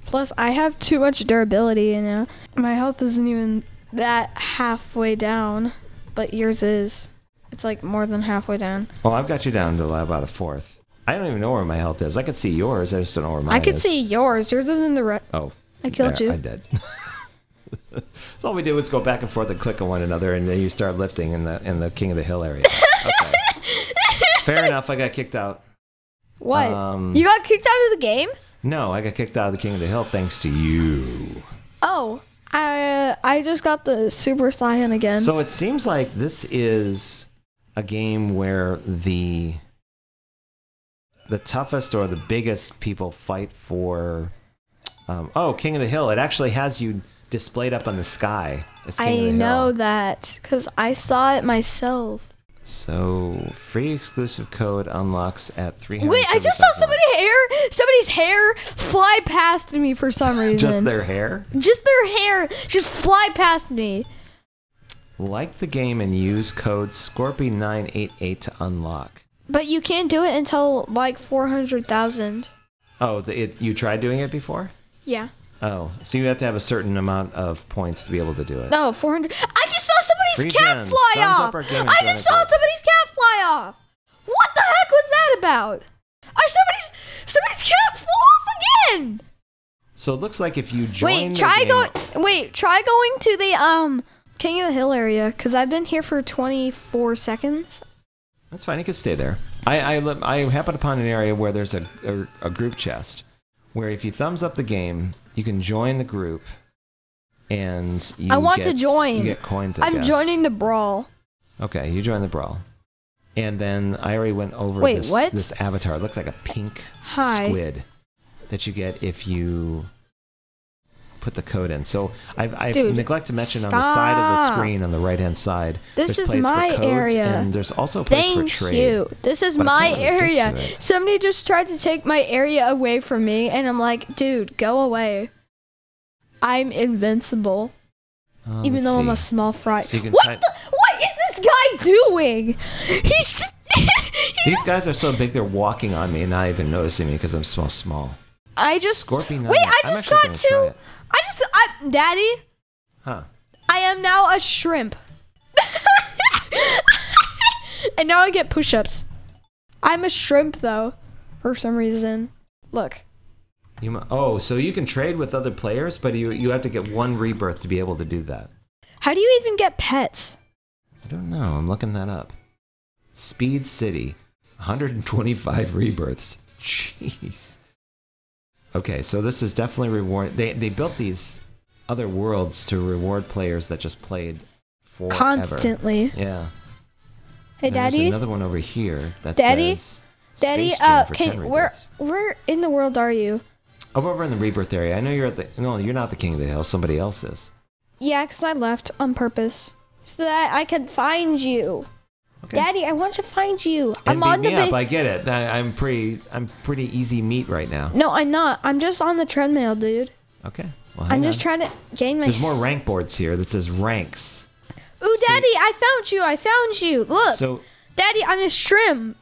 Plus, I have too much durability, you know. My health isn't even that halfway down, but yours is. It's like more than halfway down. Well, I've got you down to about a fourth. I don't even know where my health is. I can see yours. I just don't know where mine I can is. see yours. Yours is in the right. Oh, I killed there, you. I did. [laughs] so all we did was go back and forth and click on one another, and then you start lifting in the in the King of the Hill area. [laughs] Okay. Fair enough. I got kicked out. What? Um, you got kicked out of the game? No, I got kicked out of the King of the Hill thanks to you. Oh, I I just got the Super Saiyan again. So it seems like this is a game where the the toughest or the biggest people fight for. Um, oh, King of the Hill! It actually has you displayed up on the sky. As King of I know that because I saw it myself. So free exclusive code unlocks at three hundred. Wait, I just saw somebody's hair, somebody's hair fly past me for some [laughs] reason. Just their hair. Just their hair just fly past me. Like the game and use code Scorpy988 to unlock. But you can't do it until like 400,000. Oh, it, you tried doing it before? Yeah. Oh, so you have to have a certain amount of points to be able to do it. No, 400. I just saw somebody's Free cat gems. fly Thumbs up off. or Game I just saw Club. somebody's cat fly off. What the heck was that about? I somebody's somebody's cat flew off again. So it looks like if you join Wait, the try game, going. Wait, try going to the um King of the Hill area because I've been here for 24 seconds. That's fine. You can stay there. I I, li- I happened upon an area where there's a, a a group chest where if you thumbs up the game, you can join the group, and you I want to join. You get coins. I I'm guess. joining the brawl. Okay, you join the brawl, and then I already went over Wait, this what? this avatar. It looks like a pink Hi. squid that you get if you put the code in. So I've, I've Dude, neglected to mention on the side of the screen on the right hand side. This is my area. and there's also a place for trade. you. This is my get area. Somebody just tried to take my area away from me, and I'm like, dude, go away. I'm invincible, Uh, even though I'm a small fry. So what? type- The, what is this guy doing? He's. [laughs] he's These guys are so big they're walking on me and not even noticing me because I'm so small. I just. Scorpion Wait. I I'm just got to. I just. I, Daddy, Huh. I am now a shrimp. [laughs] and now I get push ups. I'm a shrimp, though, for some reason. Look. You mu- oh, so you can trade with other players, but you you have to get one rebirth to be able to do that. How do you even get pets? I don't know. I'm looking that up. Speed City, 125 rebirths. Jeez. Okay, so this is definitely reward. They they built these other worlds to reward players that just played forever. Constantly. Yeah. Hey, And then there's Daddy. another one over here that Daddy? says Daddy, Space Jam uh, for can 10 where rebirths. where in the world are you? Over over in the rebirth area. I know you're at the. No, you're not the king of the hill. Somebody else is. Yeah, 'cause I left on purpose so that I could find you. Okay. Daddy, I want to find you. And I'm on beat the me up. ba- I get it. I, I'm pretty. I'm pretty easy meat right now. No, I'm not. I'm just on the treadmill, dude. Okay. Well, I'm hang just trying to gain my. There's more rank boards here that says ranks. Ooh, Daddy, I found you. I found you. Look, So, Daddy, I'm a shrimp.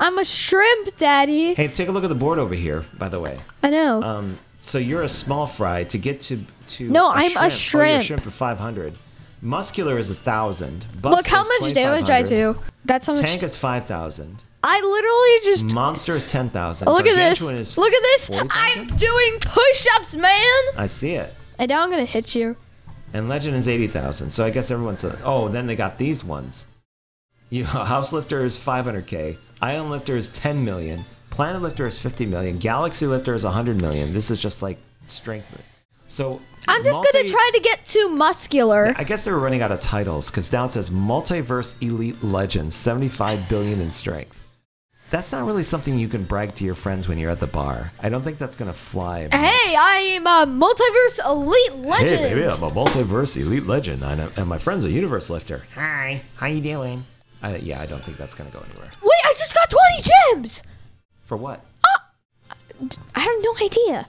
I'm a shrimp, Daddy. hey, take a look at the board over here. By the way, I know. um, so you're a small fry to get to to. No, i I'm a shrimp. Oh, you're a shrimp. of 500. Muscular is a thousand. Look how much damage I do. That's how much. Tank is 5,000. I literally just. Monster is 10,000. Look at this. Look at this. 40,000? I'm doing push-ups, man. I see it. And now I'm gonna hit you. And Legend is 80,000. So I guess everyone's. A, oh, then they got these ones. You, [laughs] House Lifter is 500k. Ion Lifter is 10 million. Planet Lifter is 50 million. Galaxy Lifter is 100 million. This is just like strength. So I'm just gonna try to get too muscular. I guess they were running out of titles because now it says Multiverse Elite Legends, 75 billion in strength. That's not really something you can brag to your friends when you're at the bar. I don't think that's gonna fly. Hey, I am a multiverse elite legend. Hey, baby, I'm a multiverse elite legend, and, and my friend's a universe lifter. Hi, how you doing? I, yeah, I don't think that's gonna go anywhere. Wait, I just got 20 gems. For what? I have no idea.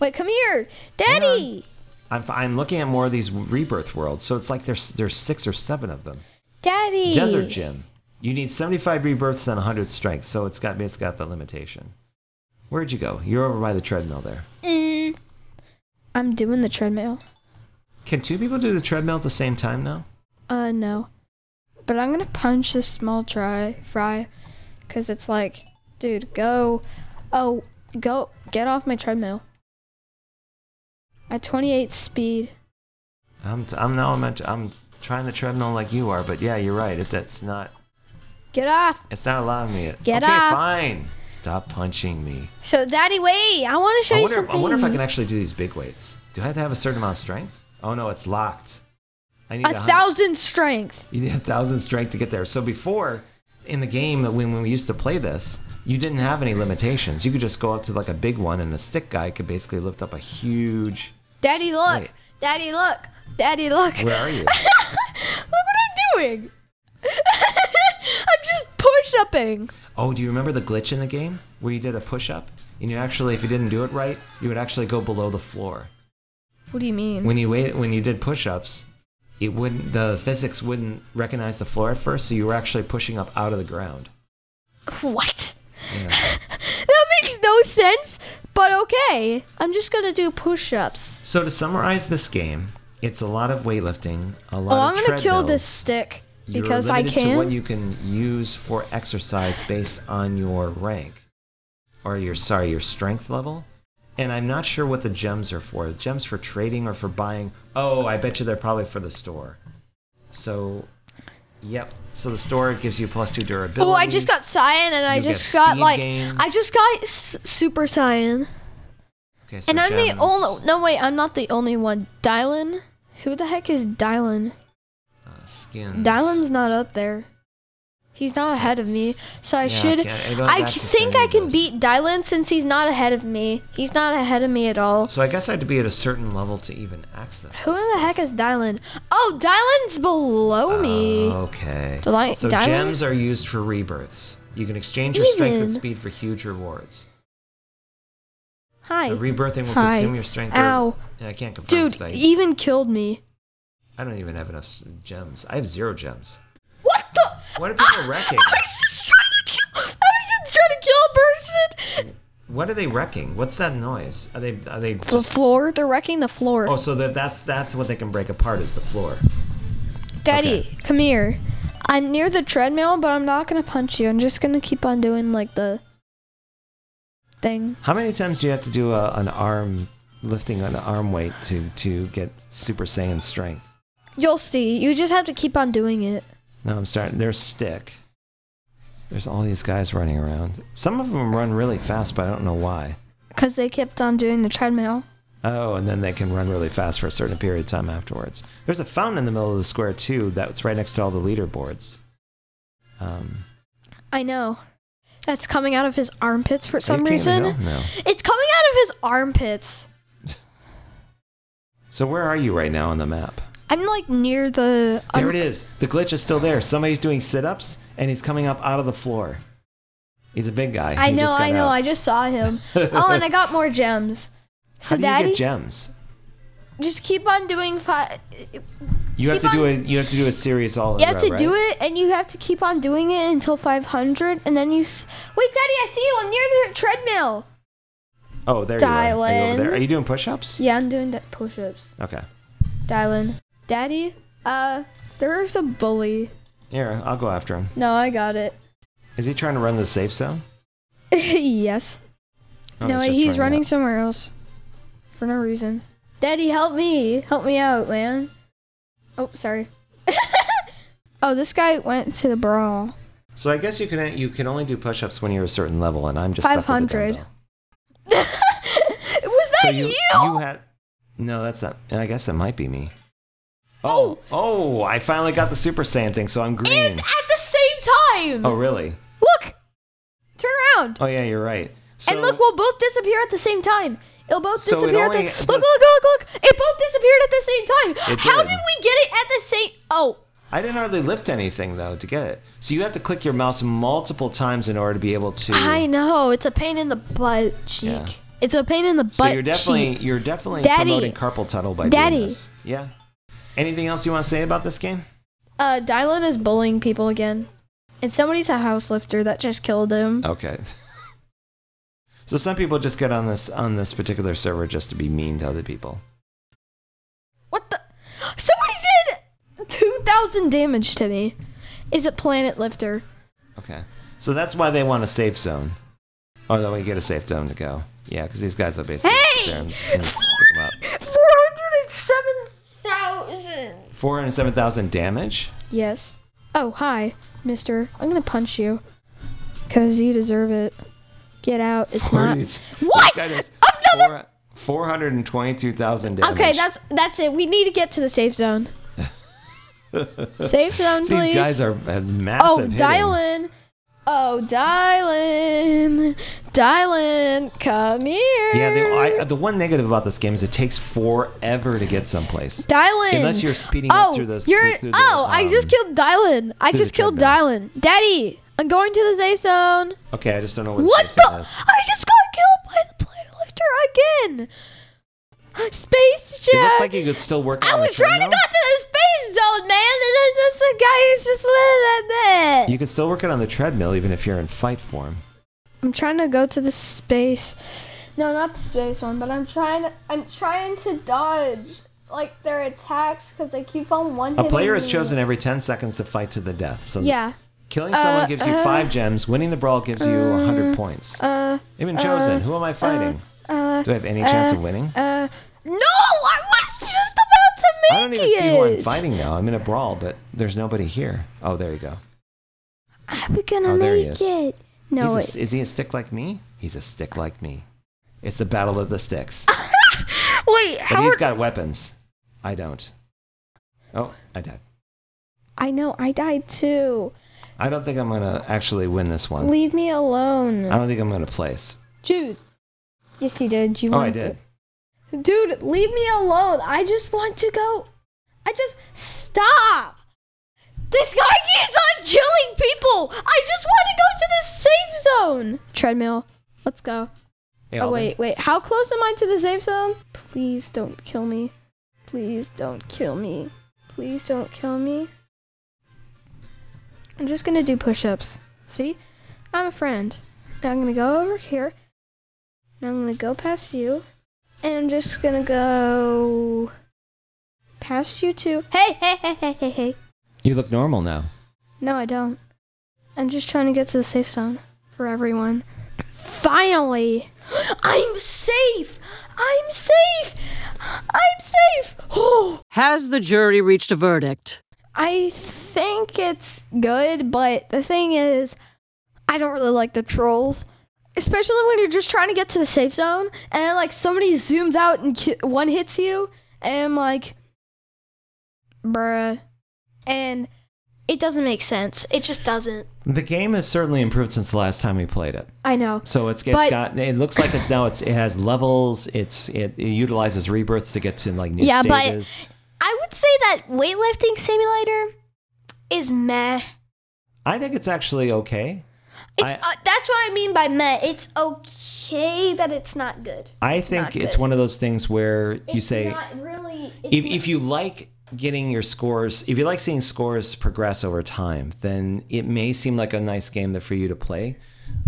Wait, come here, Daddy. I'm, I'm looking at more of these rebirth worlds, so it's like there's there's six or seven of them. Daddy. Desert Gym. You need 75 rebirths and 100 strength, so it's got it's got the limitation. Where'd you go? You're over by the treadmill there. Mm, I'm doing the treadmill. Can two people do the treadmill at the same time now? Uh, no. But I'm gonna punch this small try fry, cause it's like, dude, go, oh, go, get off my treadmill. At 28 speed. I'm t- I'm now I'm at, I'm trying the treadmill like you are, but yeah, you're right. If that's not Get off. it's not allowing me. It. Get okay, off. fine. Stop punching me. So, Daddy, wait. I want to show I you wonder, something. I wonder if I can actually do these big weights. Do I have to have a certain amount of strength? Oh no, it's locked. I need a thousand strength. You need a thousand strength to get there. So before, in the game that when, when we used to play this, you didn't have any limitations. You could just go up to like a big one, and the stick guy could basically lift up a huge. Daddy, look. Daddy, look. Daddy, look. Where are you? [laughs] look what I'm doing. [laughs] I'm just push upping. Oh, do you remember the glitch in the game where you did a push up? And you actually, if you didn't do it right, you would actually go below the floor. What do you mean? When you wait, when you did push ups, it wouldn't. The physics wouldn't recognize the floor at first, so you were actually pushing up out of the ground. What? Yeah. [laughs] that makes no sense, but okay. I'm just gonna do push ups. So to summarize this game, it's a lot of weightlifting, a lot. Oh, I'm gonna kill this stick You're because I limited to what you can use for exercise based on your rank, or your sorry, your strength level. And I'm not sure what the gems are for. The gems for trading or for buying? Oh, I bet you they're probably for the store. So, yep. So the store gives you plus two durability. Oh, I just got Saiyan and I You get just got speed like gain. I just got s- super Saiyan. Okay, so And I'm the only. No, wait, I'm not the only one. Dylan? Who the heck is Dylan? uh, skins. Dylan's not up there. He's not ahead of me, so I Yeah, should. I I think I can beat Dylan since he's not ahead of me. He's not ahead of me at all. So I guess I had to be at a certain level to even access. Who the heck is Dylan? Oh, Dylan's below me. Ah, okay. Deli- so Dylan? gems are used for rebirths. You can exchange your strength and speed for huge rewards. Hi. So rebirthing will Hi. consume your strength. or- Ow. Yeah, I can't confirm. Dude, I, even killed me. I don't even have enough gems. I have zero gems. What the? What are people wrecking? [laughs] I was just trying to kill. I was just trying to kill a person. What are they wrecking? What's that noise? Are they? Are they? The floor. They're wrecking the floor. oh, so that that's that's what they can break apart is the floor. Daddy, okay. come here. I'm near the treadmill, but I'm not gonna punch you. I'm just gonna keep on doing like the thing. How many times do you have to do a, an arm lifting an arm weight to to get Super Saiyan strength? You'll see. You just have to keep on doing it. No, I'm starting. There's stick. There's all these guys running around. Some of them run really fast, but I don't know why. Because they kept on doing the treadmill. Oh, and then they can run really fast for a certain period of time afterwards. There's a fountain in the middle of the square too. That's right next to all the leaderboards. Um, I know. That's coming out of his armpits for some you king of reason. No. It's coming out of his armpits. So where are you right now on the map? I'm like near the. There it is. The glitch is still there. Somebody's doing sit-ups and he's coming up out of the floor. He's a big guy. I He know, I know. out. I just saw him. oh, and I got more gems. [laughs] So How do daddy, you get gems? just keep on doing five. You have to do it. you have to do a series all You have row, to do it, and you have to keep on doing it until 500, and then you. S- Wait, Daddy, I see you. I'm near the treadmill. Oh, there you are. Are you over there? Are you doing push-ups? Yeah, I'm doing push-ups. Okay. Dylan, Daddy, uh, there's a bully. Here, I'll go after him. No, I got it. Is he trying to run the safe zone? [laughs] yes. Oh, no, just he's running somewhere else for no reason. Daddy, help me. Help me out, man. Oh, sorry. [laughs] oh, this guy went to the brawl. So I guess you can you can only do push-ups when you're a certain level, and I'm just with 500. [laughs] Was that So you? you you had no, that's not. I guess it might be me. Oh, oh, oh! I finally got the Super Saiyan thing, so I'm green. And at the same time. Oh, really? Look. Turn around. Oh, yeah, you're right. So, and look, we'll both disappear at the same time. It'll both So it disappear at the look, look, look, look, look. It both disappeared at the same time. It How did. did we get it at the same? Oh, I didn't hardly lift anything though to get it. So you have to click your mouse multiple times in order to be able to. I know. It's a pain in the butt cheek. Yeah. It's a pain in the butt so you're definitely cheek. you're definitely Daddy. promoting carpal tunnel by Daddy. doing this. Yeah. Anything else you want to say about this game? Uh, Dylan is bullying people again. And somebody's a house lifter that just killed him. Okay. [laughs] so some people just get on this on this particular server just to be mean to other people. What the? [gasps] Somebody did 2000 damage to me. Is it Planet Lifter? Okay. So that's why they want a safe zone. Or that we get a safe zone to go. Yeah, because these guys are basically. Hey! [laughs] 407 Four hundred seven thousand damage. Yes. Oh hi, Mister. I'm gonna punch you, cause you deserve it. Get out. It's 40s. [laughs] What? Another. Four hundred and twenty-two thousand damage. Okay, that's that's it. We need to get to the safe zone. [laughs] safe zone, please. These guys are massive. Oh, hitting. dial in. Oh, dial in. Dial in. Come here. Yeah, the, I, the one negative about this game is it takes forever to get someplace. Dylan. Unless you're speeding oh, up through the You're, through the, oh, I just um, killed Dylan. I just killed. Dylan. Daddy, I'm going to the safe zone. Okay, I just don't know What safe the? I just got killed by the planet lifter again. Space It looks like you could still work I on the was trying to go to the space zone, man, and then this guy is just living that You can still work it on the treadmill even if you're in fight form. I'm trying to go to the space. No, not the space one, but I'm trying. To, I'm trying to dodge like their attacks because they keep on one. A player is me. chosen every 10 seconds to fight to the death. So Yeah. killing someone Uh, gives you uh, 5 gems, winning the brawl gives you 100 points. Uh. Even chosen, who am I fighting? Uh. Do I have any chance uh, of winning? Uh. No, I was just about to make it. I don't even it. see who I'm fighting now. I'm in a brawl, but there's nobody here. Oh, there you go. Are we gonna Oh, make it? No, He's a, is he a stick like me? He's a stick like me. It's the battle of the sticks. [laughs] wait. But How he's got weapons. I don't. Oh, I died. I know. I died too. I don't think I'm gonna actually win this one. Leave me alone, I don't think I'm gonna place. Jude. Yes, you did. You Oh, I wanted did. to. Dude, leave me alone. I just want to go. I just stop. This guy keeps on killing people. I just want to go to the safe zone. Treadmill. Let's go. Hey, Oh wait, wait. How close am I to the safe zone? Please don't kill me. Please don't kill me. Please don't kill me. I'm just gonna do push-ups. See? I'm a friend. Now I'm gonna go over here. Now I'm gonna go past you. And I'm just gonna go past you too. Hey, hey, hey, hey, hey, hey. You look normal now. No, I don't. I'm just trying to get to the safe zone for everyone. Finally! [gasps] I'm safe! I'm safe! I'm safe! Oh, [gasps] Has the jury reached a verdict? I think it's good, but the thing is, I don't really like the trolls. Especially when you're just trying to get to the safe zone and like somebody zooms out and ki- one hits you, and I'm like, bruh. And it doesn't make sense. It just doesn't. The game has certainly improved since the last time we played it. I know. So it's it's But- got it looks like it now it's it has levels. It's it, it utilizes rebirths to get to like new Yeah, but- I would say that weightlifting simulator is meh. I think it's actually okay. It's, I- uh, that's what I mean by meh. It's okay, but it's not good. I think it's good. one of those things where you say not really. It's if, if you like getting your scores, if you like seeing scores progress over time, then it may seem like a nice game for you to play.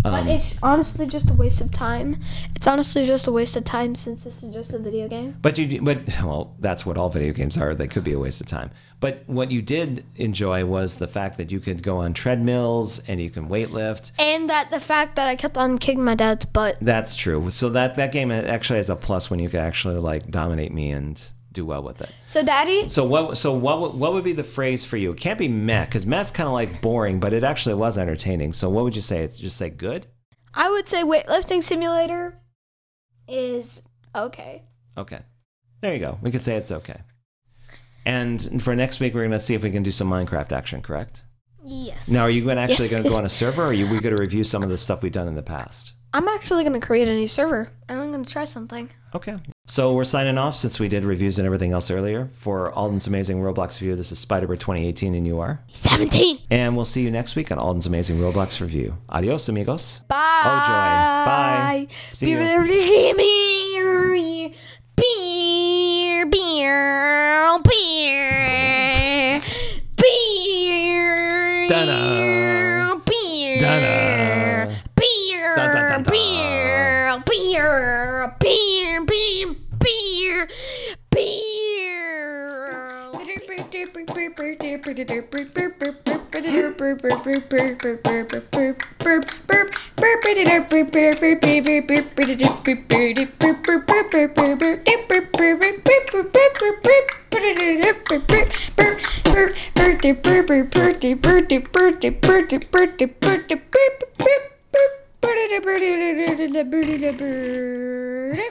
But um, it's honestly just a waste of time. It's honestly just a waste of time since this is just a video game. But you, but well, that's what all video games are. They could be a waste of time. But what you did enjoy was the fact that you could go on treadmills and you can weightlift. And that the fact that I kept on kicking my dad's butt. That's true. So that that game actually has a plus when you can actually like dominate me and do well with it. So, Daddy, So what? So what? would- What would be the phrase for you? It can't be meh because meh's kind of like boring, but it actually was entertaining. So what would you say? It's just say good. I would say weightlifting simulator is okay. Okay, there you go. We could say it's okay. And for next week, we're gonna see if we can do some Minecraft action. Correct? Yes. Now, are you going to actually Yes, going to go on a [laughs] server, or are you, we going to review some of the stuff we've done in the past? I'm actually gonna create a new server, and I'm gonna try something. Okay. So we're signing off since we did reviews and everything else earlier. For Alden's Amazing Roblox Review, this is Spiderbird 2018, and you are. 17. And we'll see you next week on Alden's Amazing Roblox Review. Adios, amigos. Bye. Oh, joy. Bye. See you. Beer, beer, beer, beer, beer, beer, beer, da, da, da. beer, beer, beer, Birdie.